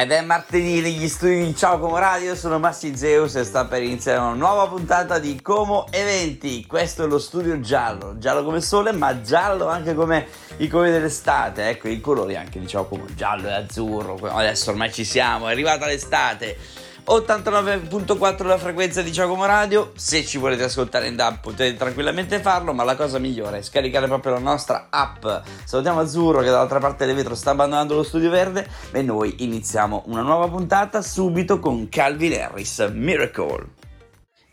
Ed è martedì negli studi di Ciao Como Radio, sono Massi Zeus e sta per iniziare una nuova puntata di Como Eventi. Questo è lo studio giallo, giallo come sole, ma giallo anche come i colori dell'estate. Ecco, i colori anche diciamo come giallo e azzurro. Adesso ormai ci siamo, è arrivata l'estate. 89.4 la frequenza di Giacomo Radio. Se ci volete ascoltare in DAB potete tranquillamente farlo, ma la cosa migliore è scaricare proprio la nostra app. Salutiamo Azzurro che dall'altra parte del vetro sta abbandonando lo studio verde e noi iniziamo una nuova puntata subito con Calvin Harris, Miracle.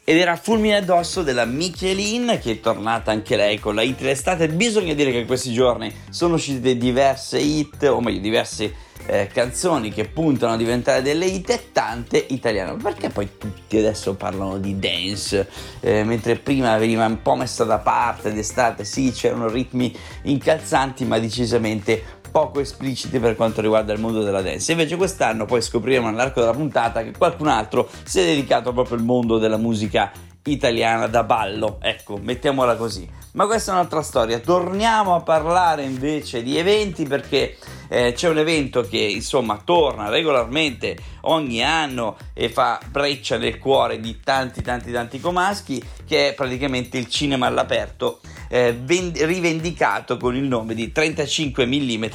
Ed era fulmine addosso della Michelin che è tornata anche lei con la hit dell'estate. Bisogna dire che in questi giorni sono uscite diverse hit, o meglio diverse eh, canzoni che puntano a diventare delle hit e tante italiane. Perché poi tutti adesso parlano di dance, eh, mentre prima veniva un po' messa da parte d'estate, sì, c'erano ritmi incalzanti, ma decisamente poco espliciti per quanto riguarda il mondo della dance. Invece quest'anno poi scopriremo nell'arco della puntata che qualcun altro si è dedicato proprio al mondo della musica italiana da ballo, ecco, mettiamola così. Ma questa è un'altra storia. Torniamo a parlare invece di eventi perché eh, c'è un evento che insomma torna regolarmente ogni anno e fa breccia nel cuore di tanti tanti tanti comaschi che è praticamente il cinema all'aperto eh, vend- rivendicato con il nome di 35 mm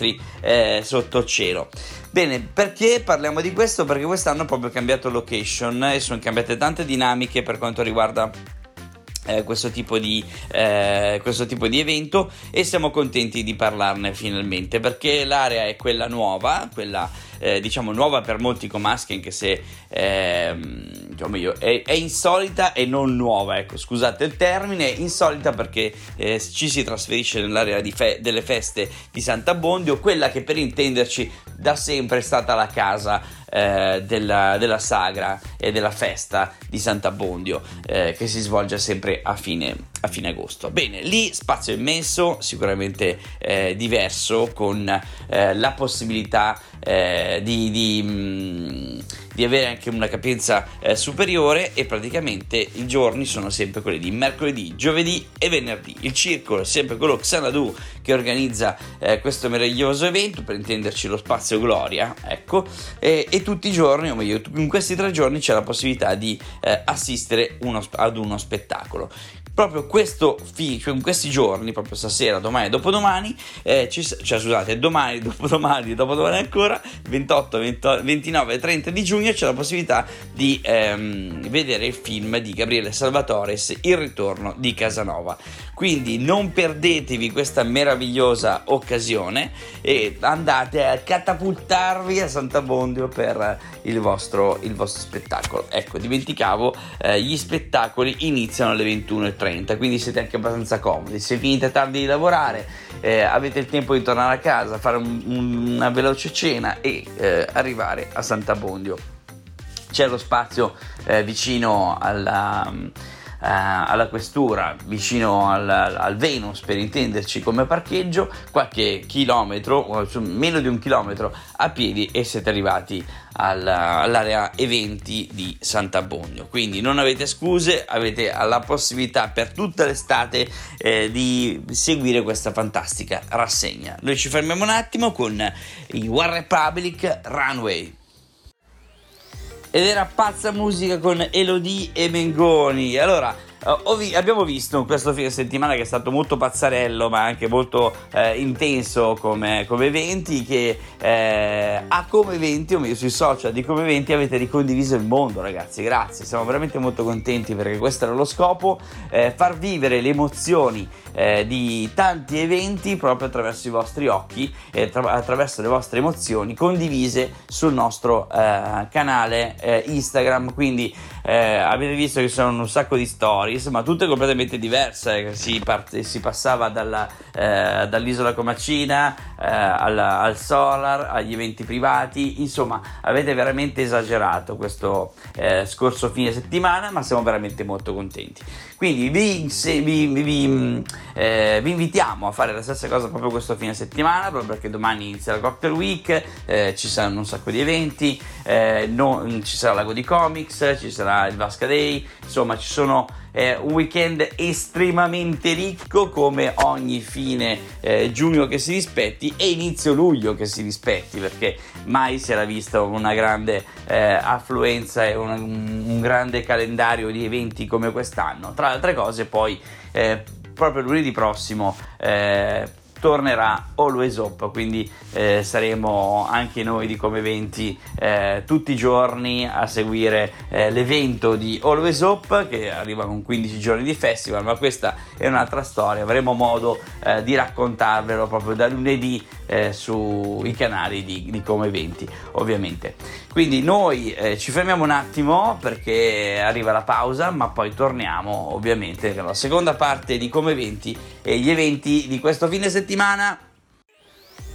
eh, sotto cielo. Bene, perché parliamo di questo? Perché quest'anno ha proprio cambiato location e sono cambiate tante dinamiche per quanto riguarda eh, questo, tipo di, eh, questo tipo di evento e siamo contenti di parlarne finalmente perché l'area è quella nuova, quella eh, diciamo nuova per molti comaschi anche se ehm, diciamo io, è, è, insolita e non nuova, ecco scusate il termine, insolita perché eh, ci si trasferisce nell'area fe- delle feste di Sant'Abbondio, quella che per intenderci da sempre è stata la casa eh, della, della, sagra e della festa di Sant'Abbondio eh, che si svolge sempre a fine, a fine, agosto. Bene, lì spazio immenso, sicuramente eh, diverso, con eh, la possibilità eh, di, di, mh, mm, di, avere anche una capienza eh, superiore e praticamente i giorni sono sempre quelli di mercoledì, giovedì e venerdì. Il circolo è sempre quello Xanadu che organizza eh, questo meraviglioso evento, per intenderci lo spazio Gloria, ecco, e, e, tutti i giorni, o meglio, in questi tre giorni c'è la possibilità di eh, assistere uno, ad uno spettacolo proprio questo fi- cioè in questi giorni, proprio stasera, domani e dopodomani, eh, ci, cioè scusate, domani, dopodomani e dopodomani ancora, 28, 20, 29 e 30 di giugno c'è la possibilità di ehm, vedere il film di Gabriele Salvatores, Il ritorno di Casanova. Quindi non perdetevi questa meravigliosa occasione e andate a catapultarvi a Sant'Abbondio per il vostro, il vostro spettacolo. Ecco, dimenticavo, eh, gli spettacoli iniziano alle 21.30, quindi siete anche abbastanza comodi. Se finite tardi di lavorare, eh, avete il tempo di tornare a casa, fare un, una veloce cena e eh, arrivare a Sant'Abbondio. C'è lo spazio eh, vicino alla alla questura vicino al, al, Venus per intenderci come parcheggio qualche chilometro meno di un chilometro a piedi e siete arrivati al, all'area eventi di Sant'Abbondio quindi non avete scuse avete la possibilità per tutta l'estate eh, di seguire questa fantastica rassegna. Noi ci fermiamo un attimo con i One Republic Runway ed era pazza musica con Elodie e Mengoni. Allora, Uh, abbiamo visto questo fine settimana che è stato molto pazzarello ma anche molto eh, intenso come, come, eventi che eh, a come eventi o meglio sui social di come eventi avete ricondiviso il mondo ragazzi. Grazie siamo veramente molto contenti perché questo era lo scopo eh, far vivere le emozioni eh, di tanti eventi proprio attraverso i vostri occhi e tra- attraverso le vostre emozioni condivise sul nostro eh, canale eh, Instagram. Quindi avete visto che sono un sacco di storie stories, ma tutte completamente diverse. Si, part- si passava dalla, eh, dall'isola Comacina eh, al, al, Solar, agli eventi privati. Insomma, avete veramente esagerato questo eh, scorso fine settimana, ma siamo veramente molto contenti. Quindi vi, se, vi, vi, eh, vi, invitiamo a fare la stessa cosa proprio questo fine settimana, proprio perché domani inizia la Cocktail Week, eh, ci saranno un sacco di eventi, eh, no, ci sarà l'ago di comics, ci sarà il Vasca Day, insomma ci sono è un weekend estremamente ricco come ogni fine eh, giugno che si rispetti e inizio luglio che si rispetti perché mai si era vista una grande eh, affluenza e un, un, grande calendario di eventi come quest'anno. Tra le altre cose poi eh, proprio lunedì prossimo eh, tornerà Always Up, quindi eh, saremo anche noi di Come Eventi eh, tutti i giorni a seguire eh, l'evento di Always Up che arriva con 15 giorni di festival, ma questa è un'altra storia, avremo modo eh, di raccontarvelo proprio da lunedì eh, sui canali di, di, Come Eventi, ovviamente. Quindi noi eh, ci fermiamo un attimo perché arriva la pausa, ma poi torniamo ovviamente con la seconda parte di Come Eventi e gli eventi di questo fine settimana.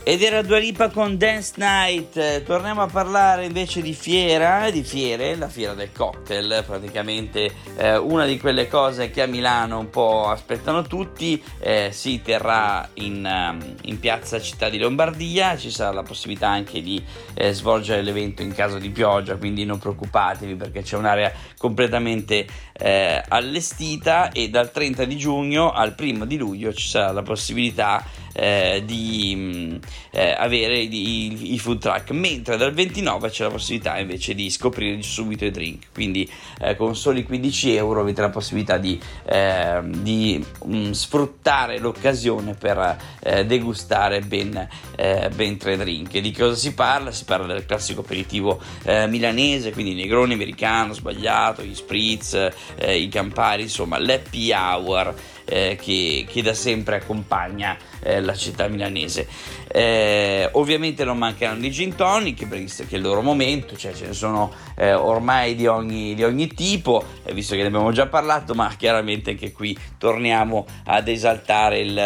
Ed era Dua Lipa con Dance Night. Torniamo a parlare invece di fiera, di fiere, la fiera del cocktail, praticamente eh, una di quelle cose che a Milano un po' aspettano tutti. Eh, si terrà in, um, in, piazza Città di Lombardia, ci sarà la possibilità anche di eh, svolgere l'evento in caso di pioggia, quindi non preoccupatevi perché c'è un'area completamente eh, allestita e dal 30 di giugno al 1 di luglio ci sarà la possibilità eh, di mm, eh, avere i, i, food truck, mentre dal 29 c'è la possibilità invece di scoprire subito i drink, quindi eh, con soli 15 euro avete la possibilità di, eh, di um, sfruttare l'occasione per eh, degustare ben, eh, ben, tre drink. Di cosa si parla? Si parla del classico aperitivo milanese, quindi negrone americano, sbagliato, gli spritz, i campari, insomma l'happy hour eh, che, che, da sempre accompagna eh, la città milanese. Eh, ovviamente non mancheranno i gin tonic, che è il loro momento, cioè ce ne sono eh, ormai di ogni, di ogni tipo, eh, visto che ne abbiamo già parlato, ma chiaramente anche qui torniamo ad esaltare il,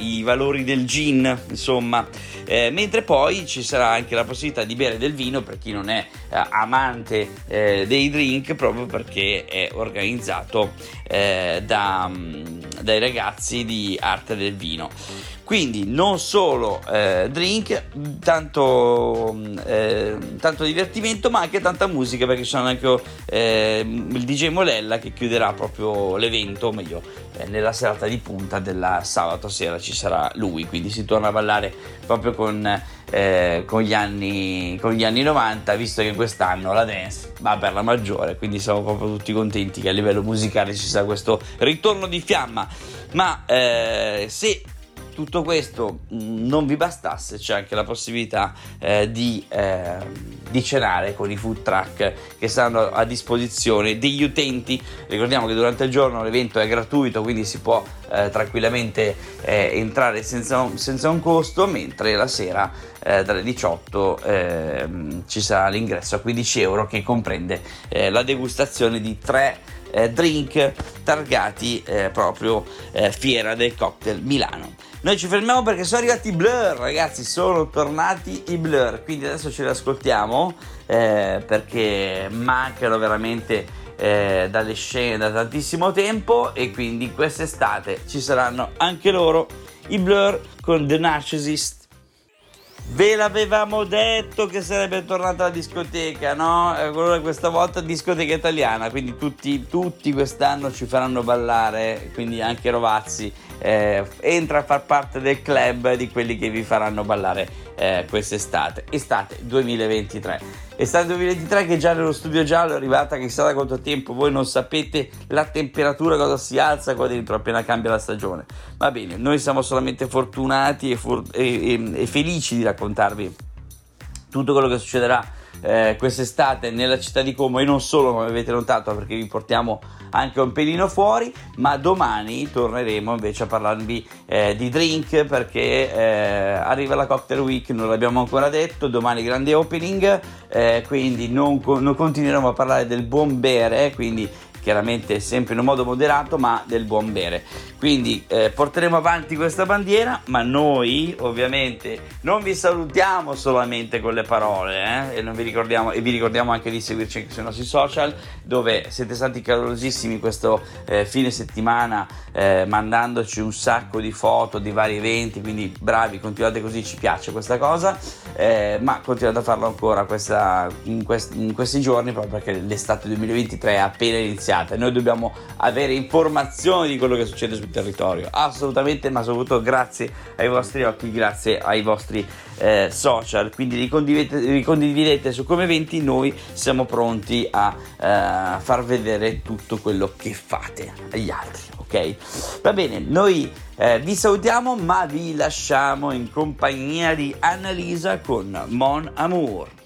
i valori del gin, insomma. Eh, mentre poi ci sarà anche la possibilità di bere del vino per chi non è amante dei drink, proprio perché è organizzato da, dai ragazzi di Arte del Vino. Quindi non solo eh, drink, tanto, eh, tanto, divertimento, ma anche tanta musica perché ci sono anche eh, il DJ Molella che chiuderà proprio l'evento, o meglio, eh, nella serata di punta della sabato sera ci sarà lui, quindi si torna a ballare proprio con, eh, con, gli, anni, con gli anni 90, visto che quest'anno la dance va per la maggiore, quindi siamo proprio tutti contenti che a livello musicale ci sia questo ritorno di fiamma. Ma eh, se tutto questo mm, non vi bastasse, c'è anche la possibilità eh, di, eh, di, cenare con i food truck che saranno a disposizione degli utenti. Ricordiamo che durante il giorno l'evento è gratuito, quindi si può eh, tranquillamente eh, entrare senza senza un, costo, mentre la sera eh, dalle 18 ehm, ci sarà l'ingresso a 15 euro che comprende eh, la degustazione di tre drink targati proprio Fiera del Cocktail Milano. Noi ci fermiamo perché sono arrivati i blur, ragazzi, sono tornati i blur, quindi adesso ce li ascoltiamo eh, perché mancano veramente eh, dalle scene da tantissimo tempo e quindi quest'estate ci saranno anche loro i blur con The Narcissist Ve l'avevamo detto che sarebbe tornata la discoteca, no? Allora questa volta discoteca italiana, quindi tutti, tutti quest'anno ci faranno ballare, quindi anche Rovazzi eh, entra a far parte del club di quelli che vi faranno ballare eh, quest'estate, estate 2023. Estate 2023 che già nello studio giallo è arrivata chissà da quanto tempo, voi non sapete la temperatura cosa si alza qua dentro appena cambia la stagione. Va bene, noi siamo solamente fortunati e, for- e, e, e felici di raccontarvi tutto quello che succederà eh, quest'estate nella città di Como. E non solo come avete notato perché vi portiamo anche un pelino fuori ma domani torneremo invece a parlarvi eh, di drink perché eh, arriva la cocktail week non l'abbiamo ancora detto domani grande opening eh, quindi non, non, continueremo a parlare del buon bere quindi chiaramente sempre in un modo moderato ma del buon bere quindi eh, porteremo avanti questa bandiera ma noi ovviamente non vi salutiamo solamente con le parole eh? e, vi e, vi ricordiamo anche di seguirci anche sui nostri social dove siete stati calorosissimi questo eh, fine settimana eh, mandandoci un sacco di foto di vari eventi quindi bravi continuate così ci piace questa cosa eh, ma continuate a farlo ancora questa, in, quest- in questi giorni proprio perché l'estate 2023 è appena iniziata siate, noi dobbiamo avere informazioni di quello che succede sul territorio, assolutamente, ma soprattutto grazie ai vostri occhi, grazie ai vostri eh, social, quindi ricondividete, su come eventi, noi siamo pronti a eh, far vedere tutto quello che fate agli altri, ok? Va bene, noi eh, vi salutiamo ma vi lasciamo in compagnia di Annalisa con Mon Amour.